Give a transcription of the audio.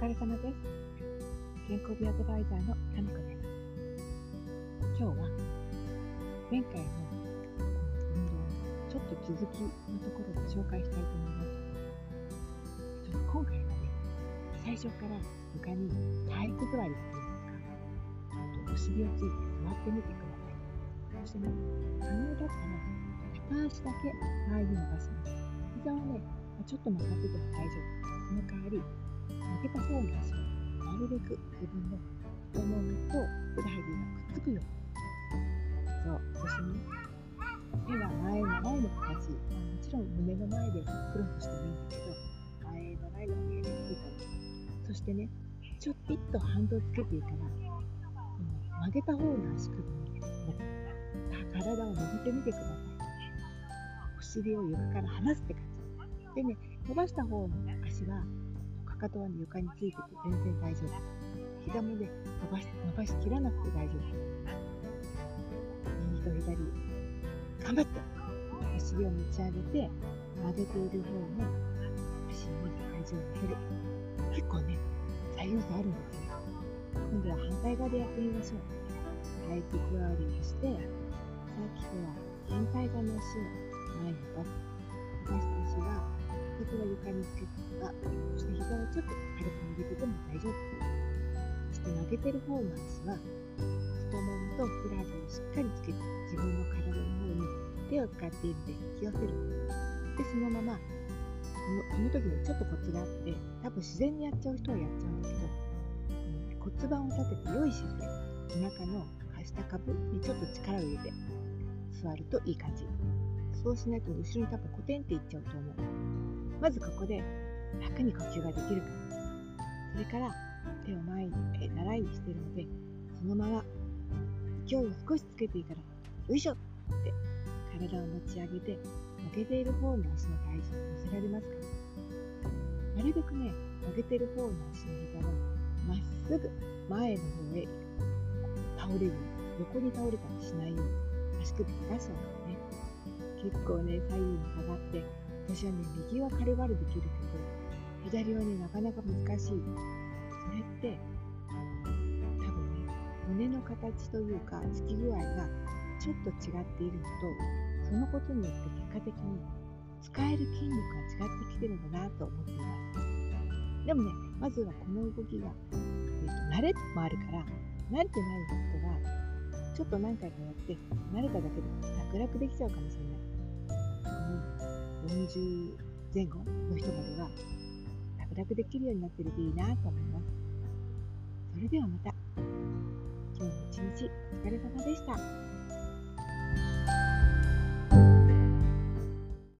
疲れ様です。健康美アドバイザーのタミコです。今日は前回の運動のちょっと続きのところで紹介したいと思います。ちょっと今回はね最初から床に体育座りっていうんですかお尻をついて座ってみてください。そしてね可能だったら片足だけ前に伸ばします。膝はねちょっと曲がってても大丈夫。その代わり曲げた方の足をなるべく自分の太ももとふくらはぎがくっつくように。そう。そしてね手は前の前の形。もちろん胸の前でクロスしてもいいんだけど前の前の方についたりそしてねちょっぴっと反動つけていいから、曲げた方の足首に体を伸びてみてくださいお尻を床から離すって感じでね伸ばした方の足はかとは、床についてて全然大丈夫。膝もね、伸ばし伸ばしきらなくて大丈夫。右と左、頑張ってお尻を持ち上げて、曲げている方の足に体重を乗せる。結構ね、左右差あるんですよ。今度は反対側でやってみましょう。体育座りをして、さっきとは反対側の足を前に出す。伸ばした足がかかとは床につけたら、そして膝をちょっと軽く曲げてても大丈夫。そして曲げてる方の足は、太ももとふくらはぎをしっかりつけて、自分の体の方に手を使っているので引き寄せる。で、そのまま、このこの時にちょっとコツがあって、多分自然にやっちゃう人はやっちゃうんだけど、骨盤を立てて良い姿勢、お腹の下株にちょっと力を入れて座るといい感じ。そうしないと後ろに多分コテンっていっちゃうと思う。まずここで楽に呼吸ができるか。らそれから手を前に、え習いにしているのでそのまま勢いを少しつけていいからよいしょって体を持ち上げて曲げている方の足の体重を乗せられますか。らなるべくね曲げている方の足の膝はまっすぐ前の方へ倒れるように横に倒れたりしないように足首出しちゃうからね。結構ね左右に下がって私はね、右は軽々できるけど、左はね、なかなか難しい。それって、多分ね、胸の形というか、つき具合がちょっと違っているのと、そのことによって結果的に使える筋肉が違ってきてるんだなと思っています。でもね、まずはこの動きが、えー、と慣れもあるから、慣れてない人は、ちょっと何回かやって、慣れただけで楽々できちゃうかもしれない。うん40前後の人までは楽々できるようになってるといいなと思います。それではまた。今日も一日お疲れ様でした。